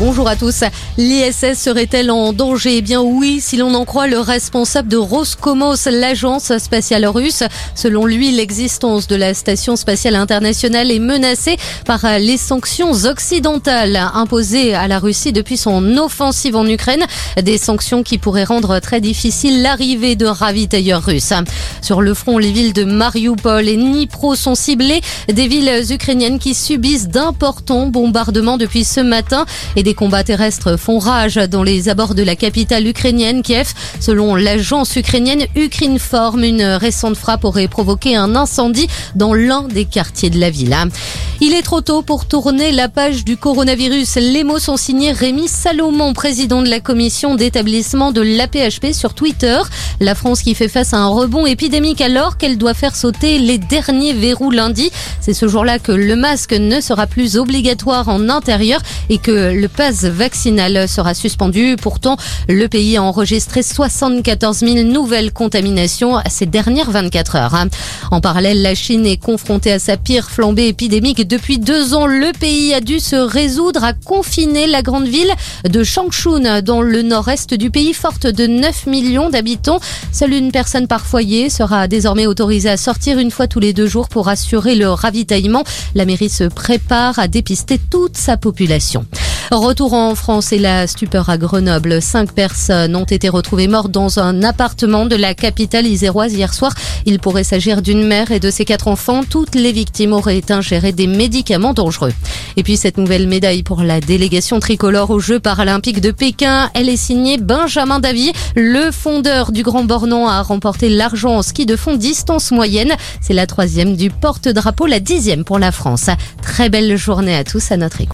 Bonjour à tous. L'ISS serait-elle en danger? Eh bien oui, si l'on en croit le responsable de Roscosmos, l'agence spatiale russe. Selon lui, l'existence de la station spatiale internationale est menacée par les sanctions occidentales imposées à la Russie depuis son offensive en Ukraine. Des sanctions qui pourraient rendre très difficile l'arrivée de ravitailleurs russes. Sur le front, les villes de Mariupol et Dnipro sont ciblées. Des villes ukrainiennes qui subissent d'importants bombardements depuis ce matin et combats terrestres font rage dans les abords de la capitale ukrainienne, Kiev. Selon l'agence ukrainienne Ukrinform, une récente frappe aurait provoqué un incendie dans l'un des quartiers de la ville. Il est trop tôt pour tourner la page du coronavirus. Les mots sont signés Rémi Salomon, président de la commission d'établissement de l'APHP sur Twitter. La France qui fait face à un rebond épidémique alors qu'elle doit faire sauter les derniers verrous lundi. C'est ce jour-là que le masque ne sera plus obligatoire en intérieur et que le pass vaccinal sera suspendu. Pourtant, le pays a enregistré 74 000 nouvelles contaminations ces dernières 24 heures. En parallèle, la Chine est confrontée à sa pire flambée épidémique depuis deux ans, le pays a dû se résoudre à confiner la grande ville de Changchun dans le nord-est du pays, forte de 9 millions d'habitants. Seule une personne par foyer sera désormais autorisée à sortir une fois tous les deux jours pour assurer le ravitaillement. La mairie se prépare à dépister toute sa population. Retour en France et la stupeur à Grenoble. Cinq personnes ont été retrouvées mortes dans un appartement de la capitale iséroise hier soir. Il pourrait s'agir d'une mère et de ses quatre enfants. Toutes les victimes auraient ingéré des médicaments dangereux. Et puis cette nouvelle médaille pour la délégation tricolore aux Jeux paralympiques de Pékin, elle est signée Benjamin Davy. Le fondeur du Grand Bornand a remporté l'argent en ski de fond distance moyenne. C'est la troisième du porte-drapeau, la dixième pour la France. Très belle journée à tous à notre écoute.